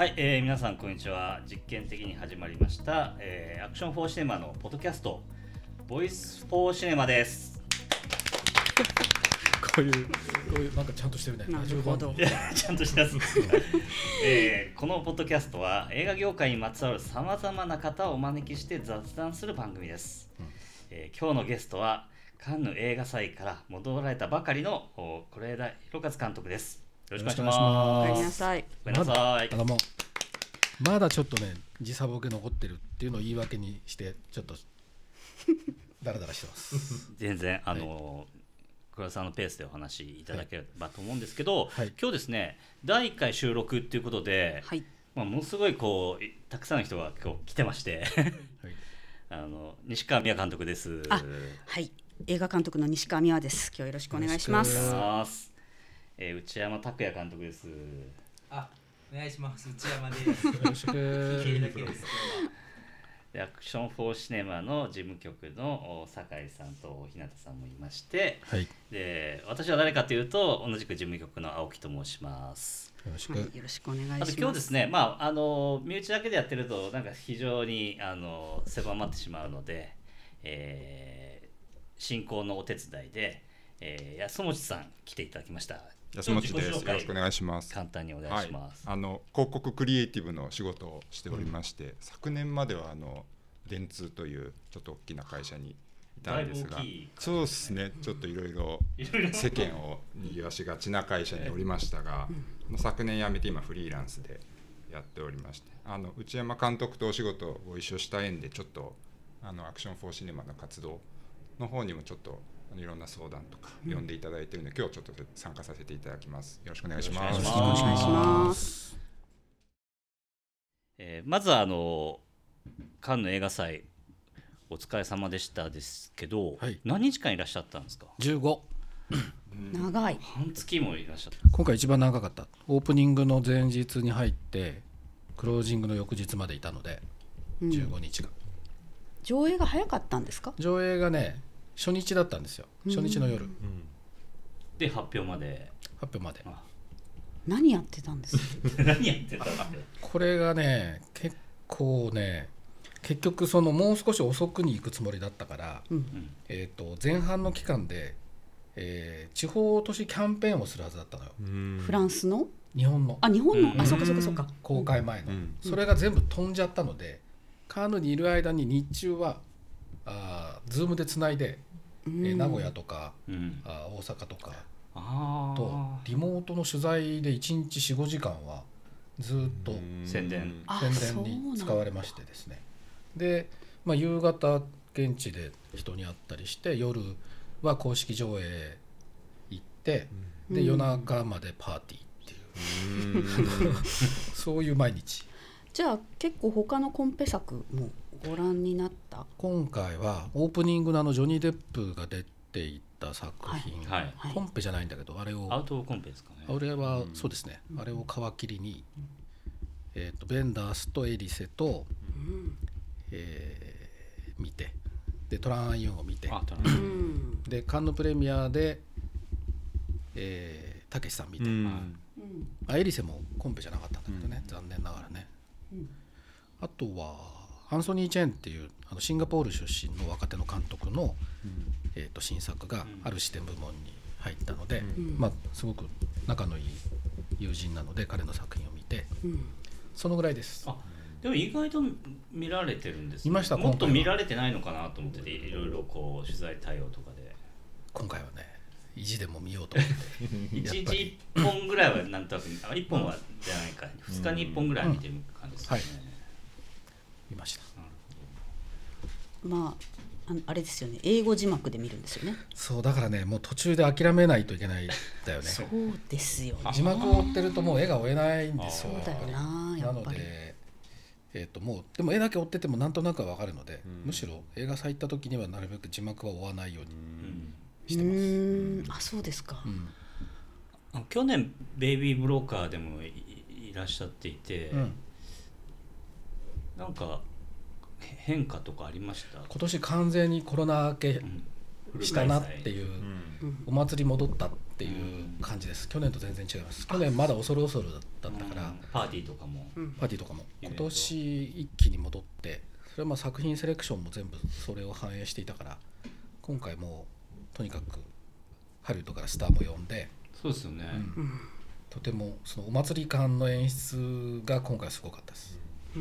はい、えー皆さんこんにちは。実験的に始まりました、えーアクションフォーシネマのポッドキャストボイスフォーシネマです。こういうこういうなんかちゃんとしてるね。なるほど。いや ちゃんとしたやつ、えーこのポッドキャストは映画業界にまつわるさまざまな方をお招きして雑談する番組です、えー今日のゲストはカンヌ映画祭から戻られたばかりのお是枝裕和監督ですよろしくお願いしま願いしごめんなさい。ごめんなさいあのもうまだちょっとね時差ボケ残ってるっていうのを言い訳にしてちょっとダラダラしてます全然あの、黒田さんのペースでお話しいただければと思うんですけど、はい今日ですね第1回収録っていうことで、はい。まあ、ものすごいこういたくさんの人が今日来てましてはい あの西川美也監督です。あはい。映画監督の西川美和です。今日はよろしくお願いします。えー内山拓也監督です。あ、お願いします。内山です。よろしく聞けるだけです。でアクションフォーシネマの事務局のお酒井さんと日向さんもいまして、はいよで私は誰かというと同じく事務局の青木と申します。ろしく、はい、よろしくお願いします。あと今日ですね、まあ、あの身内だけでやってるとなんか非常にあの狭まってしまうので、えー進行のお手伝いで、えー安持さん来ていただきました。安持です。よろしくお願いします。簡単にお願はいいします。、あの広告クリエイティブの仕事をしておりまして、昨年まではあの電通というちょっと大きな会社にいたんですがだいぶ大きい、そうですね。ちょっといろいろ世間を賑わしがちな会社におりましたが、まあ昨年辞めて今フリーランスでやっておりまして、あの内山監督とお仕事をご一緒した縁でちょっとあのアクションフォーシネマの活動の方にもちょっといろんな相談とか呼んでいただいているので、今日ちょっと参加させていただきます。よろしくお願いします。よろしくお願いします。えーまずはあのカンヌ映画祭お疲れ様でしたですけど、はい何日間いらっしゃったんですか？15長い。半月もいらっしゃった今回一番長かったオープニングの前日に入ってクロージングの翌日までいたのでうん15日が、上映が早かったんですか？上映がね初日だったんですよ。初日の夜。で発表まで。発表まで。あ。何やってたんです？何やってたこれがね結構ね結局そのもう少し遅くに行くつもりだったから、うん。えー、と前半の期間で、えー地方都市キャンペーンをするはずだったのよ。フランスの？日本の。あ、日本の？うん。あ、そっかそっかそっか。公開前の、うん。それが全部飛んじゃったのでカーヌにいる間に日中はあーズームでつないで、うん。えー名古屋とかうん、あー大阪とか。あとあリモートの取材で1日45時間はずっと宣伝。あ宣伝に使われましてですね。で、まあ、夕方現地で人に会ったりして夜は公式上映行ってでうん。夜中までパーティーっていう。そういう毎日。じゃあ結構他のコンペ作もご覧になった？今回はオープニングのあのジョニー・デップが出ていた作品、はい。はい。コンペじゃないんだけどあれをアウトコンペですかね。あれはそうですね、あれを皮切りに、えー、とベンダースとエリセと、うん。えー見てでトラン・アンユンを見て。あトランうん。でカンヌプレミアでえーたけしさん見て、うん。うん。あエリセもコンペじゃなかったんだけどね、残念ながらね、うん。あとはアンソニー・チェンっていうあのシンガポール出身の若手の監督の、えー、と新作がうん。ある視点部門に入ったので、うん。まあ、すごく仲のいい友人なので彼の作品を見てうん。そのぐらいです。あでも意外と見られてるんです、見ましたもっと見られてないのかなと思ってていろいろこう取材対応とかで。今回はね意地でも見ようと思って。一 やっぱり。日1本ぐらいはなんとなくあ1本はじゃないか。2日に1本ぐらい見てる感じですね、はい見ましたまあ。あのあれですよね。英語字幕で見るんですよね。そうだからねもう途中で諦めないといけないんだよね そうですよね。字幕を追ってるともう絵が追えないんですよそうだよな。やなのっぱり。で、えー、ともうでも絵だけ追っててもなんとなくは分かるので、うんむしろ映画祭行った時にはなるべく字幕は追わないようにうんしてます、うーんあそうですか、うんあ去年ベイビーブローカーでもいいらっしゃっていて、うんなんかへ変化とかありました、今年完全にコロナ明けうん。したなっていううん。お祭り戻ったっていう感じです。去年と全然違います。去年まだ恐る恐るだったからうん。パーティーとかも。パーティーとかも。今年一気に戻ってそれはまあ作品セレクションも全部それを反映していたから今回もうとにかくハリウッドからスターも呼んでそうですよね、とてもそのお祭り感の演出が今回すごかったです。い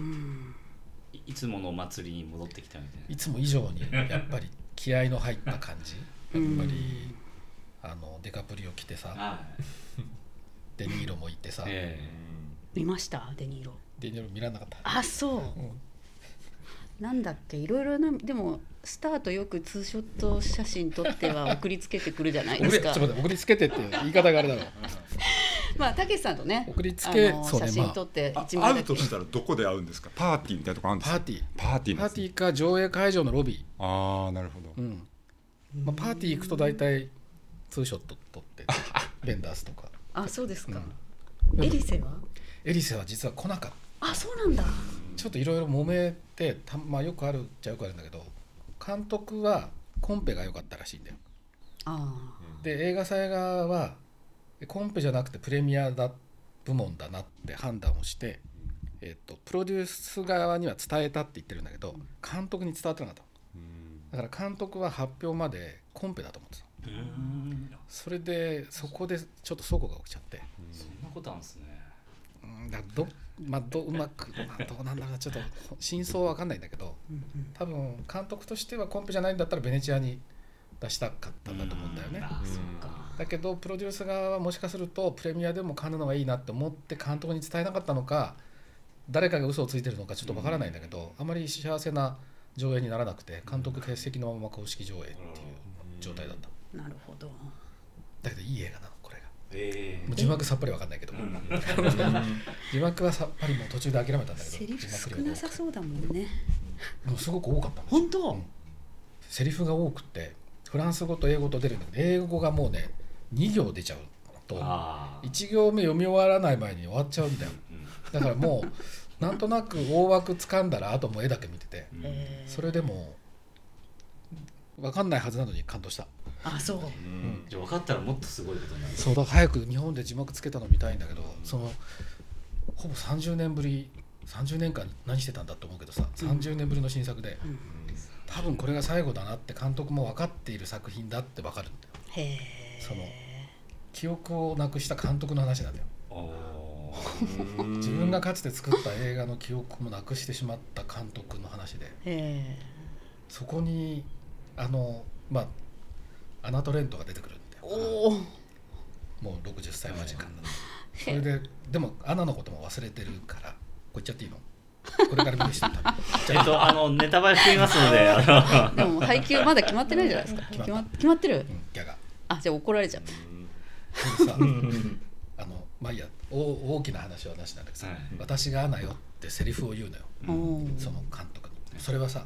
いつものお祭りに戻ってきたみたいな。いつも以上にやっぱり気合の入った感じ。やっぱりあのデカプリオ来てさ。はい。デニーロもいてさ。え見ました？デニーロ。デニーロ見らなかった。あそう。うん。なんだっけ？いろいろなでもスターとよくツーショット写真撮っては送りつけてくるじゃない送ですか。りちょっと待って送りつけてって言い方があれだろまあたけしさんとね送りつけ写真撮ってあ一枚会うとしたらどこで会うんですか？パーティーみたいなとこあるんですか？パーティー。パーティーパーティーか上映会場のロビああなるほど。ー、うん。まあ、パーティー行くと大体ツーショット撮って ベンダースとか。あそうですか、うん。エリセは？エリセは実は来なかった。あそうなんだ。ちょっといろいろ揉めてた、まあ、よくあるっちゃよくあるんだけど監督はコンペが良かったらしいんだよ。あで映画祭側はコンペじゃなくてプレミアだ部門だなって判断をして、えっとプロデュース側には伝えたって言ってるんだけど監督に伝わってなかった。だから監督は発表までコンペだと思ってた。それでそこでちょっと齟齬が起きちゃって。そんなことあるんですね。うんだど,、まあ、どうまく、まあ、どうなんだろうなちょっと真相は分かんないんだけど多分監督としてはコンペじゃないんだったらベネチアに出したかったんだと思うんだよね。あそっかだけどプロデュース側はもしかするとプレミアでも買うのがいいなって思って監督に伝えなかったのか誰かが嘘をついてるのかちょっとわからないんだけど、あまり幸せな上映にならなくて監督欠席のまま公式上映っていう状態だった。なるほど。だけどいい映画なのこれが。えもう字幕さっぱりわかんないけど、字幕はさっぱりもう途中で諦めたんだけどセリフ字幕少なさそうだもんね。もうすごく多かったの本当、うん。セリフが多くてフランス語と英語と出るんだけど英語がもうね2行出ちゃうと。ああ1行目読み終わらない前に終わっちゃうんだよ。だからもうなんとなく大枠掴んだらあともう絵だけ見てて。それでもう分かんないはずなのに感動した。あそう。うん。じゃあ分かったらもっとすごいことになる。そうだ早く日本で字幕つけたの見たいんだけどそのほぼ30年ぶり30年間何してたんだと思うけどさ30年ぶりの新作で多分これが最後だなって監督も分かっている作品だって分かるんだよ。へえその記憶をなくした監督の話なんだよ。自分がかつて作った映画の記憶もなくしてしまった監督の話で。そこにあのまあアナトレントが出てくるんだよ。おおもう60歳間近。だそれででもアナのことも忘れてるからこれ言っちゃっていいの？これから見る人のた えっとあのネタバレ含みますのであの。でも配給まだ決まってないじゃないですか。決まった。決ま決まってる？うんギャガあじゃあ怒られちゃう。さあのまあいいや大大きな話はなしなんだけどさ、はい。私がアナよってセリフを言うのよ。おーその監督にそれはさ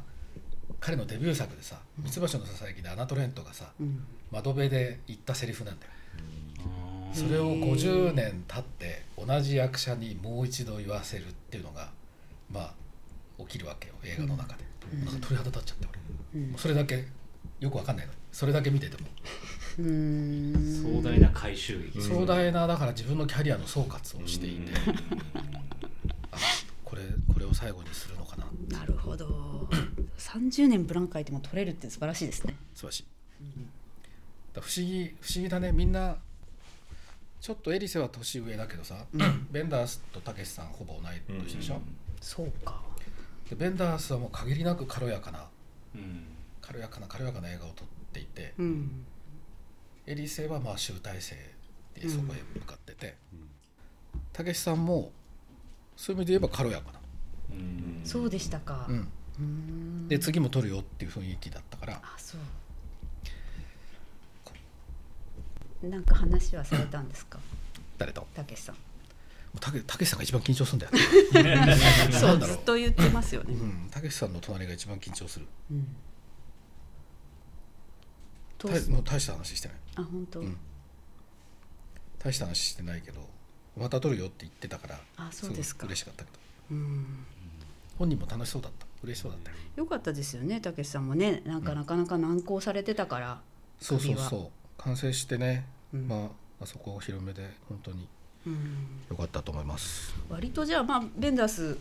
彼のデビュー作でさ「三つ星のささやき」でアナトレントがさうん。窓辺で言ったセリフなんだよ。それを50年経って同じ役者にもう一度言わせるっていうのがまあ起きるわけよ映画の中で、うん。なんか鳥肌立っちゃって俺、うん。もうそれだけよくわかんないの。にそれだけ見てても、壮大な回収劇。壮大なだから自分のキャリアの総括をしていて、あこれこれを最後にするのかな。なるほど。30年ブランク空いても取れるって素晴らしいですね。素晴らしい、だから不思議不思議だね。みんなちょっとエリセは年上だけどさ、ベンダースとたけしさんほぼ同い年でしょ、そうか。でベンダースはもう限りなく軽やかなうん。軽やかな軽やかな映画を撮っていて、うんエリセはまあ集大成でそこへ向かっててたけしさんもそういう意味で言えば軽やかな、うん。そうでしたか。うん、で次も撮るよっていう雰囲気だったから。あそう。なんか話はされたんですか？誰と？もたけしさん。うたけたけしさんが一番緊張するんだよ。ね そう。ずっと言ってますよね。うん。たけしさんの隣が一番緊張する。うんもう大した話してない。あ本当、うん。大した話してないけどまた撮るよって言ってたからあそうですか。嬉しかったけど。うん。本人も楽しそうだった。嬉しそうだったよ。よかったですよねたけしさんもね。なんかなかなか難航されてたから、そうそう首はそう。完成してね、うん。まああそこお披露目で本当にうん。良かったと思います。割とじゃあまあベンダース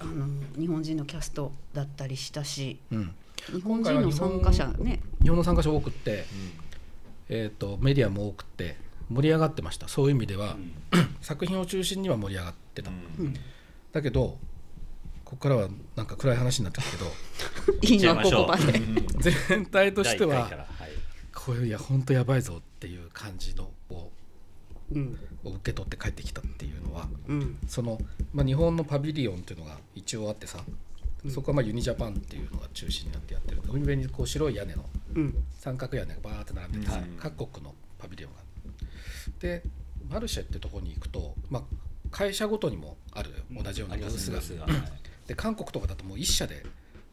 あの日本人のキャストだったりしたしうん。日本人の参加者ね日本の参加者多くって、えー、とメディアも多くって盛り上がってました。そういう意味では、作品を中心には盛り上がってた、うん。だけどここからはなんか暗い話になってくるいいのはここまでけど 全体としてははい。これいや本当やばいぞっていう感じのをうん。を受け取って帰ってきたっていうのはうん。その、まあ、日本のパビリオンっていうのが一応あってさ、そこはまあユニジャパンっていうのが中心になってやってる海辺にこう白い屋根のうん。三角屋根がバーって並んでてさ、うん。各国のパビリオンが。でマルシェってとこに行くと、まあ、会社ごとにもあるよ。同じようなブースが,、で韓国とかだともう一社で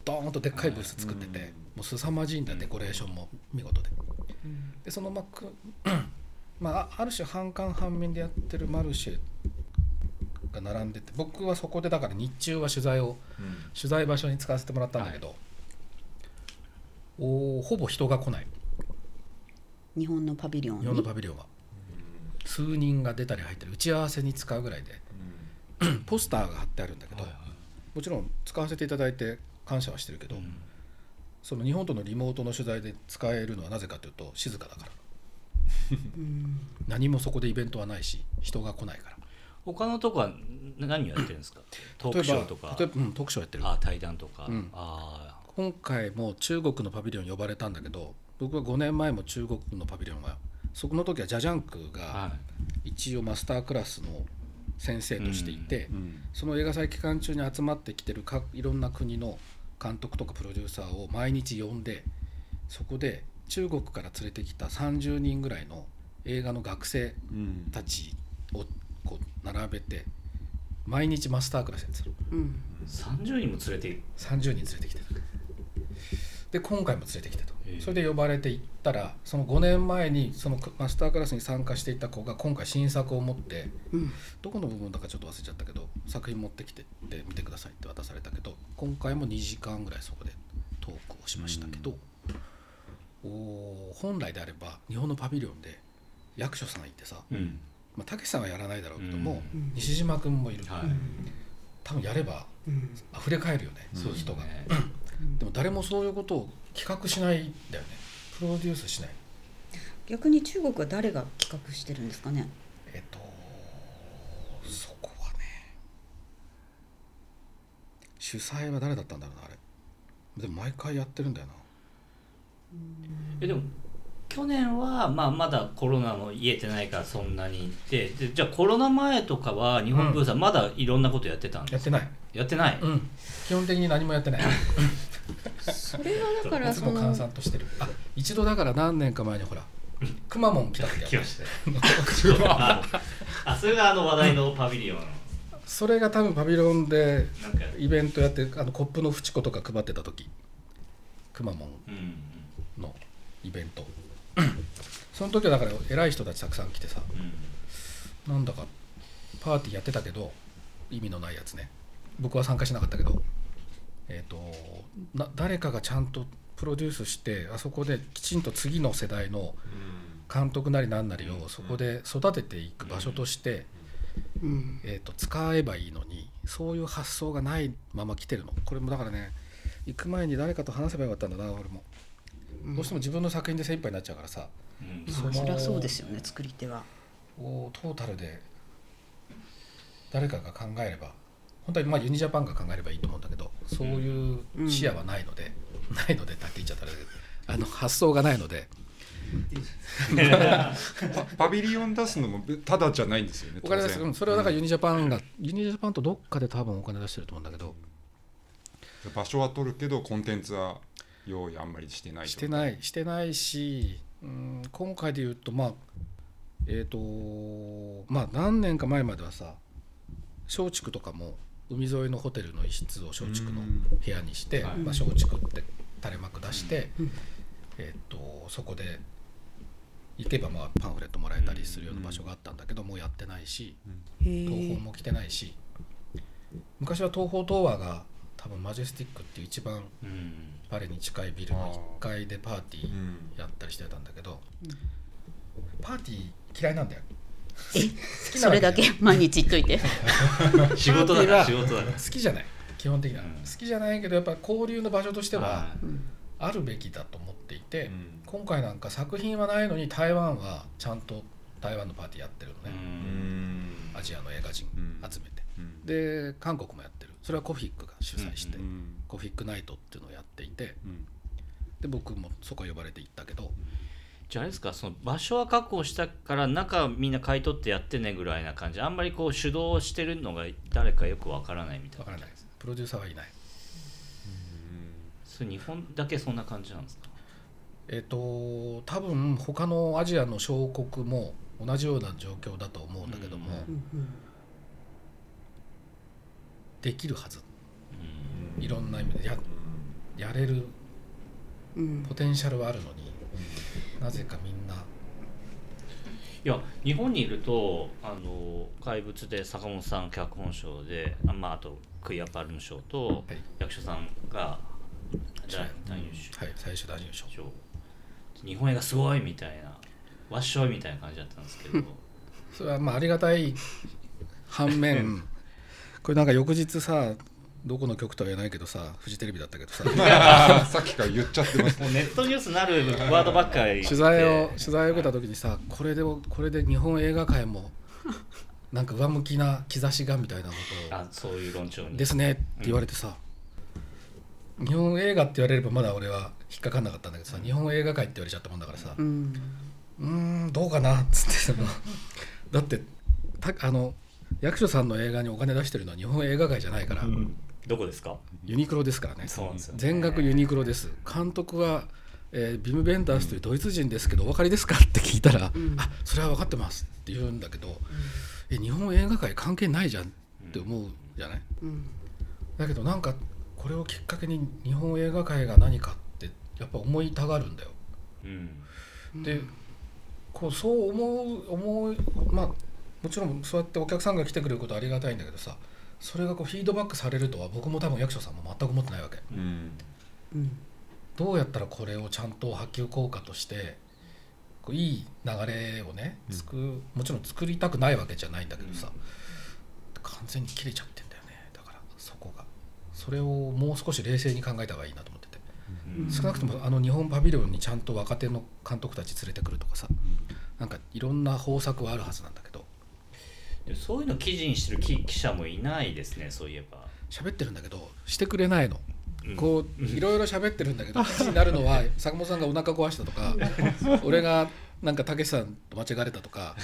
ドーンとでっかいブース作ってて、うん。もう凄まじいんだデコレーションも見事で。でそのまあく まあ、あある種半官半面でやってるマルシェが並んでて僕はそこでだから日中は取材を取材場所に使わせてもらったんだけど、おーほぼ人が来ない。日本のパビリオンに？日本のパビリオンは。数人が出たり入ったり打ち合わせに使うぐらいで ポスターが貼ってあるんだけど、もちろん使わせていただいて感謝はしてるけど、その日本とのリモートの取材で使えるのはなぜかというと静かだから。うん。何もそこでイベントはないし人が来ないから他のとこは何をやってるんですか？トークショーとか。例えば、うん、トークショーやってる。あ対談とか、うん。あ今回も中国のパビリオン呼ばれたんだけど僕は5年前も中国のパビリオンはそこの時はジャジャンクあ、がは一応マスタークラスの先生としていて、うん。その映画祭期間中に集まってきてるかいろんな国の監督とかプロデューサーを毎日呼んでそこで中国から連れてきた30人ぐらいの映画の学生うんたちをこう並べて毎日マスタークラスやってるうん。い、30人も連れてい30人連れてきてたで今回も連れてきてと。ええ。それで呼ばれて行ったらその5年前にそのマスタークラスに参加していた子が今回新作を持ってうん。どこの部分だかちょっと忘れちゃったけど作品持ってきてって見てくださいって渡されたけど今回も2時間ぐらいそこでトークをしましたけど、おー本来であれば日本のパビリオンで役所さんいてさうんまあたけしさんはやらないだろうけども、うん西島君もいる、はい。多分やればうん。溢れ返るよね、そうです人が。ね。でも誰もそういうことを企画しないんだよね。プロデュースしない。逆に中国は誰が企画してるんですかね？えっとそこはね主催は誰だったんだろうなあれ。でも毎回やってるんだよな。えでも去年は、まあ、まだコロナも癒えてないからそんなに行ってでじゃあコロナ前とかは日本ブースはまだいろんなことやってたんですか、やってない。やってない、うん。基本的に何もやってない。それはだから そいつも閑の散としてる。あ一度だから何年か前にほらくまモン来たって来ましたよ。ああそれがあの話題のパビリオン。それが多分パビロンでなんかイベントやってあのコップのフチ子とか配ってた時くまモンうんのイベント その時はだから偉い人たちたくさん来てさうん。なんだかパーティーやってたけど意味のないやつね。僕は参加しなかったけどえっ、とな誰かがちゃんとプロデュースしてあそこできちんと次の世代の監督なりなんなりをそこで育てていく場所として、うん。えー、と使えばいいのにそういう発想がないまま来てるの。これもだからね行く前に誰かと話せばよかったんだな俺も、どうしても自分の作品で精一杯になっちゃうからさ。うん。そそりゃそうですよね作り手は。をトータルで誰かが考えれば本当にまあユニジャパンが考えればいいと思うんだけどそういう視野はないので、ないのでだって言っちゃったらあの発想がないので。パ パビリオン出すのもただじゃないんですよねお金出す、それはだからユニジャパンが、ユニジャパンとどっかで多分お金出してると思うんだけど。場所は取るけどコンテンツは用意あんまりしてないしてないしてないし、うん、今回で言うとまあえっ、とまあ何年か前まではさ松竹とかも海沿いのホテルの一室を松竹の部屋にして、はい。まあ、松竹って垂れ幕出して、えっ、とそこで行けばまあパンフレットもらえたりするような場所があったんだけど、もうやってないしへ東え宝も来てないし昔は東宝東和が多分マジェスティックっていう一番うんパレに近いビルのあー。1階でパーティーうんやったりしてたんだけど、うん。パーティー嫌いなんだよ。え？好きなそれだわじゃけ？毎日言っといて。仕事だ。から仕事だ。から好きじゃない。基本的には、うん。好きじゃないけどやっぱ交流の場所としてはあるべきだと思っていて、うん。今回なんか作品はないのに台湾はちゃんと台湾のパーティーやってるのうね、アジアの映画人うん集めて、うんで韓国もやってる。それはコフィックが主催して、うん。コフィックナイトっていうのをやっていてうん。で僕もそこ呼ばれて行ったけどじゃああれですか。その場所は確保したから中みんな買い取ってやってねぐらいな感じ。あんまりこう主導してるのが誰かよくわからないみたいな。わからないです。プロデューサーはいない。それ日本だけそんな感じなんですか？えっ、と多分他のアジアの小国も同じような状況だと思うんだけども、うんうんうんできるはず。うん。いろんな意味で。ややれる。うん。ポテンシャルはあるのに。なぜかみんな。いや日本にいるとあの怪物で坂本さん脚本賞であ,、まあ、あとクイアパルム賞とはい。役所さんが大男優賞はい。最終男優賞日本映画すごいみたいな。わっしょいみたいな感じだったんですけど。それはまあありがたい反面 これなんか翌日さどこの局とは言えないけどさフジテレビだったけどさ。さっきから言っちゃってますもうネットニュースになるワードばっかり。取材を取材を受けた時にさこれでこれで日本映画界もなんか上向きな兆しがみたいなことあそういう論調をに。ですねって言われてさ、日本映画って言われればまだ俺は引っかかんなかったんだけどさ日本映画界って言われちゃったもんだからさうん。うーんどうかなっつってでも だってたあの役所さんの映画にお金出してるのは日本映画界じゃないから、どこですか？ユニクロですからね。そうなんですよ。ね全額ユニクロです。監督は、えービム・ベンダースというドイツ人ですけどお分かりですか？って聞いたら、うん。あそれは分かってますって言うんだけど、え日本映画界関係ないじゃんって思うじゃない、うん。だけどなんかこれをきっかけに日本映画界が何かってやっぱ思いたがるんだよ。うん。でこうそう思う思うまあもちろんそうやってお客さんが来てくれることはありがたいんだけどさそれがこうフィードバックされるとは僕も多分役所さんも全く思ってないわけ。うん。うんどうやったらこれをちゃんと波及効果としてこういい流れをねつく、もちろん作りたくないわけじゃないんだけどさ、完全に切れちゃってんだよね。だからそこが。それをもう少し冷静に考えた方がいいなと思ってて、うん。少なくともあの日本パビリオンにちゃんと若手の監督たち連れてくるとかさなんかいろんな方策はあるはずなんだけどでそういうの記事にしてる記記者もいないですねそういえば。喋ってるんだけどしてくれないの。うん。こういろいろ喋ってるんだけど 記事になるのは坂本さんがお腹壊したとか 俺がなんかたけしさんと間違われたとか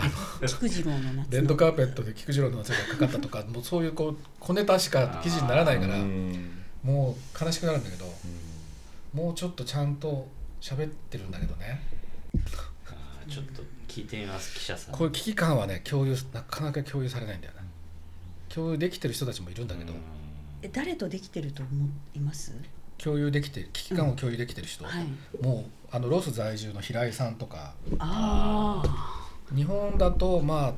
菊次郎の夏の。レッドカーペットで菊次郎の夏がかかったとかもうそういうこう小ネタしか記事にならないからもう悲しくなるんだけどもうちょっとちゃんと喋ってるんだけどねちょっと聞いてみます記者さん。こういう危機感はね共有なかなか共有されないんだよね共有できてる人たちもいるんだけど。うん。え誰とできてると思います？共有できて危機感を共有できてる人、はい。もうあのロス在住の平井さんとか。ああ日本だとまあ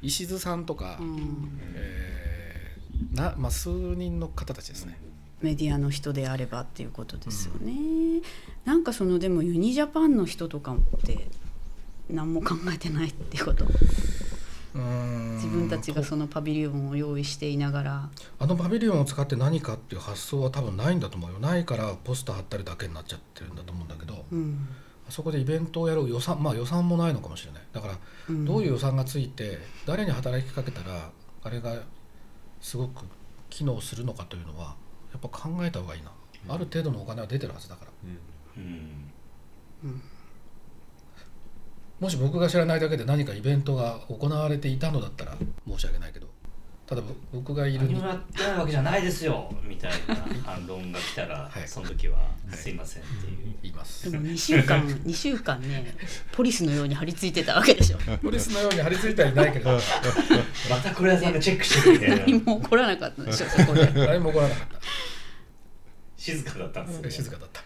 石津さんとか、うん。えーなまあ、数人の方たちですね。メディアの人であればっていうことですよね、なんかそのでもユニジャパンの人とかって何も考えてないってこと？自分たちがそのパビリオンを用意していながら。あのパビリオンを使って何かっていう発想は多分ないんだと思うよ。ないからポスター貼ったりだけになっちゃってるんだと思うんだけど、うん。あそこでイベントをやる予算まあ予算もないのかもしれない。だからうん。どういう予算がついて誰に働きかけたらあれがすごく機能するのかというのはやっぱ考えた方がいいな、ある程度のお金は出てるはずだから。うん。もし僕が知らないだけで何かイベントが行われていたのだったら申し訳ないけど。ただぼ僕がいる何もやってないわけじゃないですよ みたいな反論が来たら、はい。その時はすいませんっていう、言います。でも2週間 2週間ねポリスのように張り付いてたわけでしょ。ポリスのように張り付いてはいないけど。また黒屋さんがチェックしてるみたいな。何も起こらなかったでしょそこで。誰も怒らなかっ静かだったんですたね静かだった。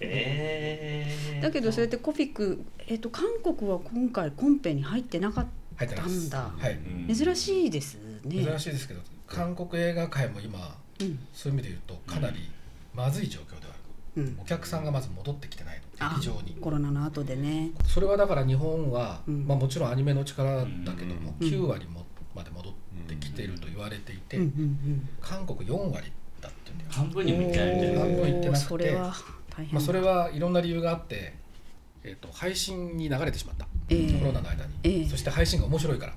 えー、だけどそうやってコフィック、えっと韓国は今回コンペに入ってなかっ入ってないです。なんだはい。うん。珍しいですね。珍しいですけど韓国映画界も今うん。そういう意味で言うとかなりまずい状況ではある。うん。お客さんがまず戻ってきてないのあ劇場に。コロナの後でね。それはだから日本は、うん。まあ、もちろんアニメの力だけども、うん。9割もまで戻ってきてると言われていて、うんうん韓国4割。だっていうんだよ、半分にもいってないみたいな。半分いってなくて。それは大変まあ、それはいろんな理由があって、えー、と配信に流れてしまった、ええ。コロナの間に、ええ。そして配信が面白いから。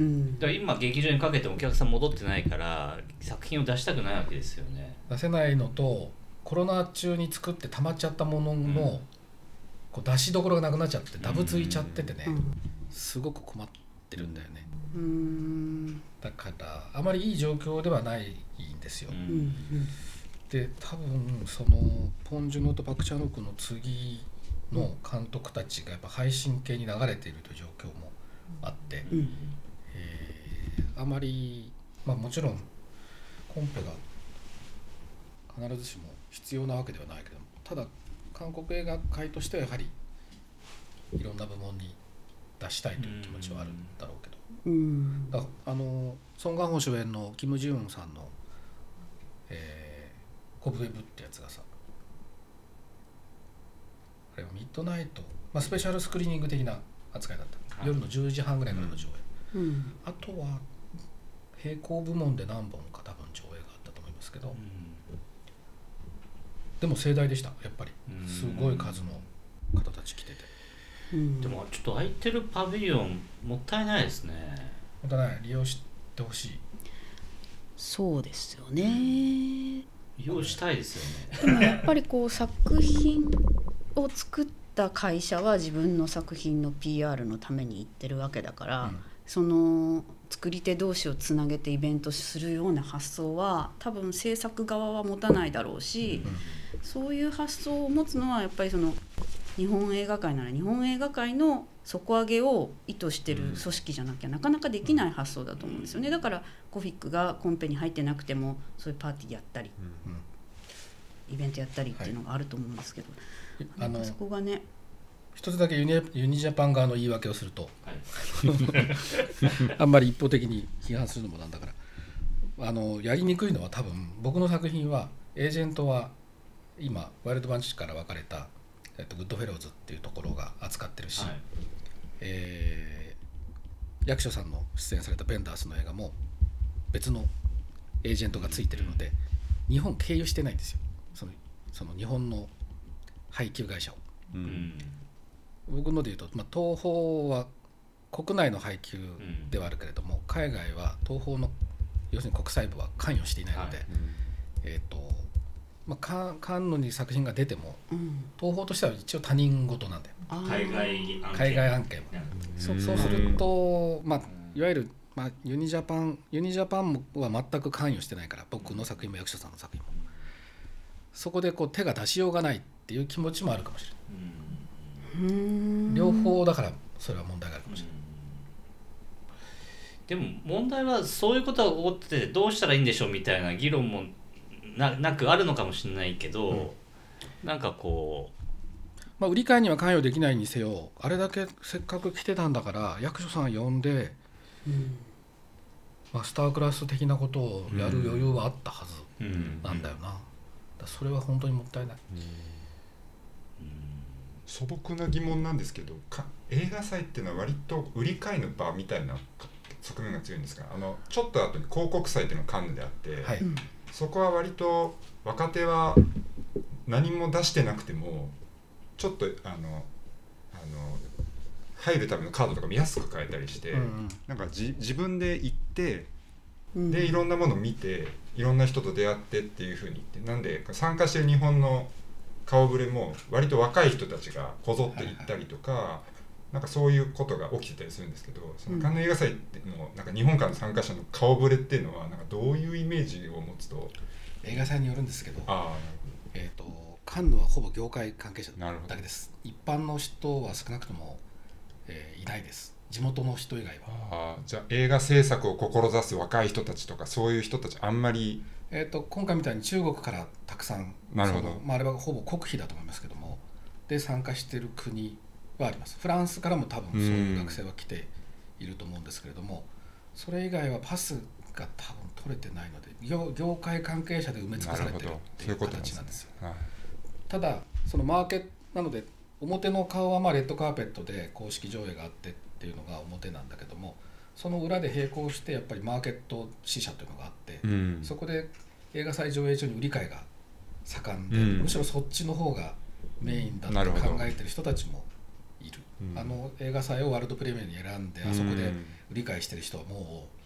うん。だから今劇場にかけてもお客さん戻ってないから作品を出したくないわけですよね。出せないのとコロナ中に作って溜まっちゃったものの、うん。こう出しどころがなくなっちゃってダブついちゃっててね、うん。すごく困ってるんだよね。うんだからあまりいい状況ではないんですよ、で多分そのポン・ジュノとパク・チャノクの次の監督たちがやっぱ配信系に流れているという状況もあって、うん。うんえーあまりまあもちろんコンペが必ずしも必要なわけではないけどもただ韓国映画界としてはやはりいろんな部門に出したいという気持ちはあるんだろうけど、うん。だあのソン・ガンホ主演のキム・ジウンさんの「えーコブウェブ」ってやつがさあれはミッドナイト、まあ、スペシャルスクリーニング的な扱いだった、はい。夜の10時半ぐらいからの上映、うん。あとは並行部門で何本か多分上映があったと思いますけど、でも盛大でしたやっぱり。うん。すごい数の方たち来ててうん。でもちょっと空いてるパビリオンもったいないですね。本当ね利用してほしい。そうですよね。利用したいですよね。でもやっぱりこう作品を作った会社は自分の作品の PR のために行ってるわけだから、うん。その作り手同士をつなげてイベントするような発想は多分制作側は持たないだろうし、そういう発想を持つのはやっぱりその日本映画界なら日本映画界の底上げを意図してる組織じゃなきゃなかなかできない発想だと思うんですよね。だからKOFIC がコンペに入ってなくてもそういうパーティーやったりイベントやったりっていうのがあると思うんですけど、あのなんかそこがね一つだけユニユニジャパン側の言い訳をすると。は いあんまり一方的に批判するのもなんだから。あのやりにくいのは多分僕の作品はエージェントは今 Wild Bunch から分かれた、えっと、 Goodfellas っていうところが扱ってるし、はい。えー役所さんの出演されたベンダースの映画も別のエージェントがついてるので日本経由してないんですよ。そのその日本の配給会社を。ううん。ん僕ので言うと、まあ、東宝は国内の配給ではあるけれども、海外は東宝の要するに国際部は関与していないので、はい。えーとまあ、カンカンヌに作品が出てもうん。東宝としては一応他人事なんだよ。あー。海外案件。海外案件。は。そうそうすると、まあ、いわゆる、まあ、ユニジャパンユニジャパンは全く関与してないから僕の作品も役所さんの作品も。そこでこう手が出しようがないっていう気持ちもあるかもしれない。うん。両方だからそれは問題があるかもしれない。でも問題はそういうことが起こっててどうしたらいいんでしょうみたいな議論もななくあるのかもしれないけど、なんかこまあ、売り買いには関与できないにせよあれだけせっかく来てたんだから役所さん呼んでうん。マスタークラス的なことをやる余裕はあったはずう、うん。なんだよな、だからそれは本当にもったいない、素朴な疑問なんですけどか映画祭っていうのは割と売り買いの場みたいな側面が強いんですがあのちょっと後に広告祭っていうのがカンヌであって、はい、うんそこは割と若手は何も出してなくてもちょっとあのあの入るためのカードとか見やすく変えたりして、うんうん。なんかじ自分で行ってうんでいろんなものを見ていろんな人と出会ってっていうふうに言ってなんで参加してる日本の顔ぶれも割と若い人たちがこぞって行ったりとか、なんかそういうことが起きてたりするんですけどそのカンヌ映画祭っていうのなんか日本からの参加者の顔ぶれっていうのはなんかどういうイメージを持つと映画祭によるんですけど、あえー、とカンヌはほぼ業界関係者なるほど。だけです。一般の人は少なくとも、えーいないです。地元の人以外は、あじゃあ映画制作を志す若い人たちとかそういう人たちあんまりえー、と今回みたいに中国からたくさんなるほど。まあ、あれはほぼ国費だと思いますけどもで参加している国はあります。フランスからも多分そういう学生は来ていると思うんですけれどもそれ以外はパスが多分取れてないので業業界関係者で埋め尽くされてるっていうそういうことなんですね。形なんですよはい。ただそのマーケットなので表の顔はまあレッドカーペットで公式上映があってっていうのが表なんだけどもその裏で並行してやっぱりマーケット支社というのがあって、うん。そこで映画祭上映中に売り買いが盛んで、うん。むしろそっちの方がメインだと考えてる人たちもあの映画祭をワールドプレミアに選んであそこで売り買いしてる人はもう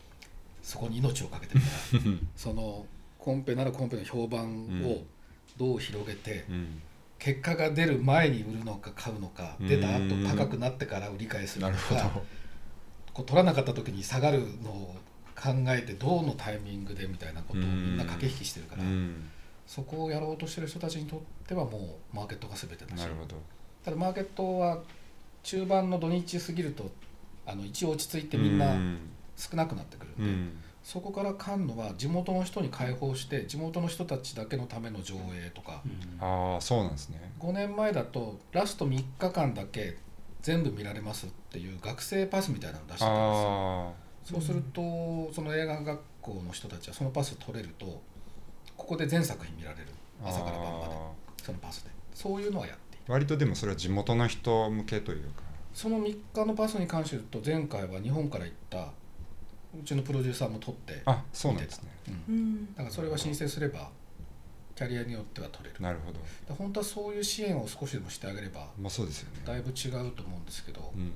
そこに命をかけてるから。そのコンペならコンペの評判をどう広げて、うん。結果が出る前に売るのか買うのかうん。出た後高くなってから売り買いするのかこう取らなかった時に下がるのを考えてどうのタイミングでみたいなことをみんな駆け引きしてるから、うん。そこをやろうとしてる人たちにとってはもうマーケットが全てだし。なるほど。ただマーケットは中盤の土日過ぎるとあの一応落ち着いてみんな少なくなってくるんで、うん。そこからカンヌは地元の人に開放して地元の人たちだけのための上映とか、ああそうなんですね。5年前だとラスト3日間だけ全部見られますっていう学生パスみたいなの出してたんですよ。あそうするとその映画学校の人たちはそのパス取れるとここで全作品見られる。あ朝から晩まであそのパスで。そういうのはやっ割とでもそれは地元の人向けというか。その3日のパスに関して言うと前回は日本から行ったうちのプロデューサーも取ってあそうなんですね。うん。うん。だからそれは申請すればキャリアによっては取れる。なるほど。で本当はそういう支援を少しでもしてあげればまあそうですよね。だいぶ違うと思うんですけど、うん。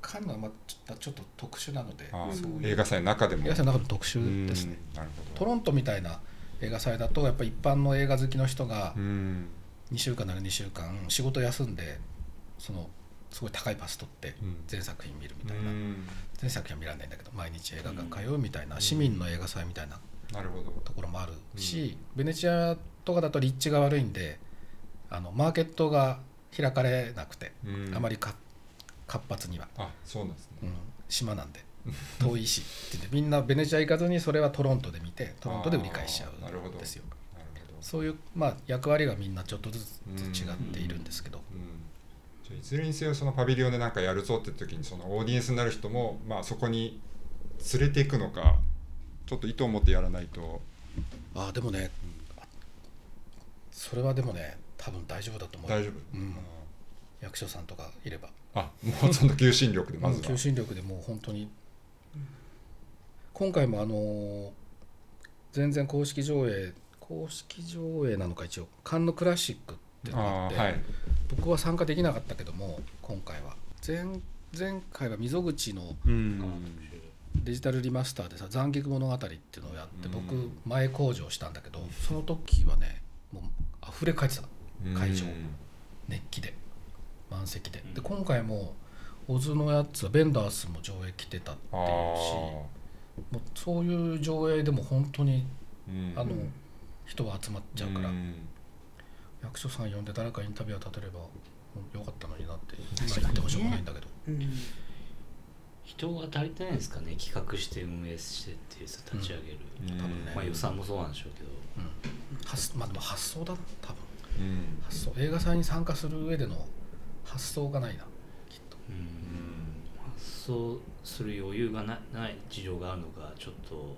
カンヌはまあちょっとちょっと特殊なので映画祭の中でも。映画祭の中でも特殊ですね。うん。なるほトロントみたいな映画祭だとやっぱり一般の映画好きの人がどうん2週間なら2週間仕事休んでそのすごい高いパス取ってうん。全作品見るみたいな、うん。全作品は見られないんだけど毎日映画館通うみたいな、市民の映画祭みたいなところもあるし、ベネチアとかだと立地が悪いんであのマーケットが開かれなくて、うん。あまりか活発には、あそうなんですね。うん。島なんで遠いしってみんなベネチア行かずにそれはトロントで見てトロントで売り返しちゃうんですよそういう、まあ、役割がみんなちょっとずつ違っているんですけど、うん。じゃあいずれにせよそのパビリオンでなんかやるぞって時にそのオーディエンスになる人もまあそこに連れていくのかちょっと意図を持ってやらないと。ああでもね、それはでもね多分大丈夫だと思う。よ大丈夫、うん。役所さんとかいれば。あもうその求心力で まずは。うん求心力でもう本当に。今回もあのー全然公式上映公式上映なのか一応カンヌクラシックってのって、はい。僕は参加できなかったけども今回は。前前回は溝口のうん。デジタルリマスターでさ「残虐物語」っていうのをやってうん。僕前工場したんだけどその時はねもう溢れ返ってた会場。熱気で。満席で。で今回もオズのやつはベンダースも上映来てたっていうしあもうそういう上映でも本当にあの人が集まっちゃうから、ん。役所さん呼んで誰かインタビューを立てればよかったのになって今言ってもしょうがないんだけど、うん。人が足りてないんですかね企画して運営してっていうさ立ち上げる、うん。多分ね。まあ予算もそうなんでしょうけど。うん。発まあでも発想だな多分。うん。発想。映画祭に参加する上での発想がないなきっと。うん。発想する余裕がなない事情があるのかちょっと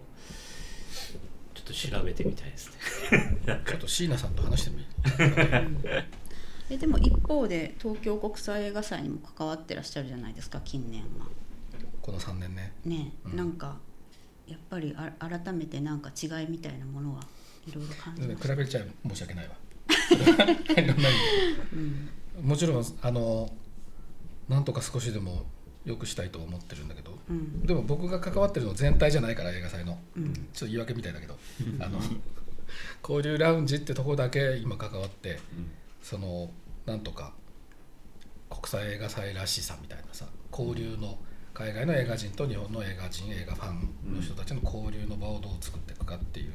ちょっと調べてみたいですね。ちょっと椎名さんと話してみ えでも一方で東京国際映画祭にも関わってらっしゃるじゃないですか近年は。この3年ね。ね、うん。なんかやっぱりあ改めてなんか違いみたいなものはいろいろ感じ。比べちゃ申し訳ないわ。うん。もちろんあのなんとか少しでも良くしたいと思ってるんだけど。うん。でも僕が関わってるの全体じゃないから映画祭の。うん。ちょっと言い訳みたいだけど。あの交流ラウンジってとこだけ今関わってそのなんとか国際映画祭らしさみたいなさ交流の海外の映画人と日本の映画人映画ファンの人たちの交流の場をどう作っていくかっていう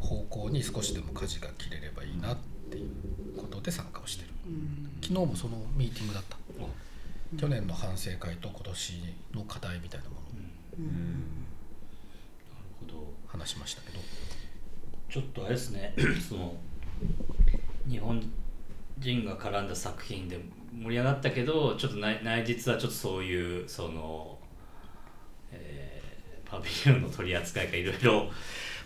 方向に少しでも舵が切れればいいなっていうことで参加をしてる。うん。昨日もそのミーティングだった去年の反省会と今年の課題みたいなものをうんなるほど話しましたけど。ちょっとあれですね。その日本人が絡んだ作品で盛り上がったけどちょっと内内実はちょっとそういうその、えーパパビリオンの取り扱いがいろいろ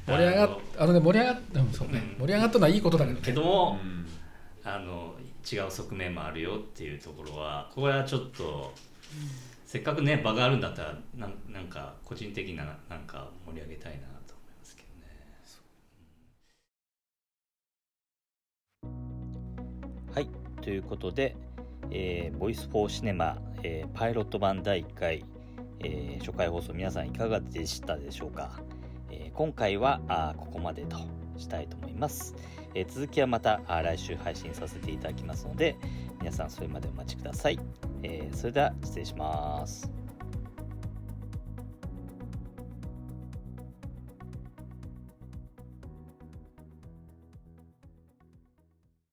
盛り上がっあの盛り上がっうんそうね。うん。盛り上がったのはいいことだけどね。けども、あの違う側面もあるよっていうところはこれはちょっと、せっかくね場があるんだったらなんなんか個人的ななんか盛り上げたいなと思いますけどね。はいということで、えーボイス・フォー・シネマ、えーパイロット版第1回、えー初回放送皆さんいかがでしたでしょうか、えー今回はあここまでとしたいと思います。え続きはまた来週配信させていただきますので皆さんそれまでお待ちください、えそれでは失礼します。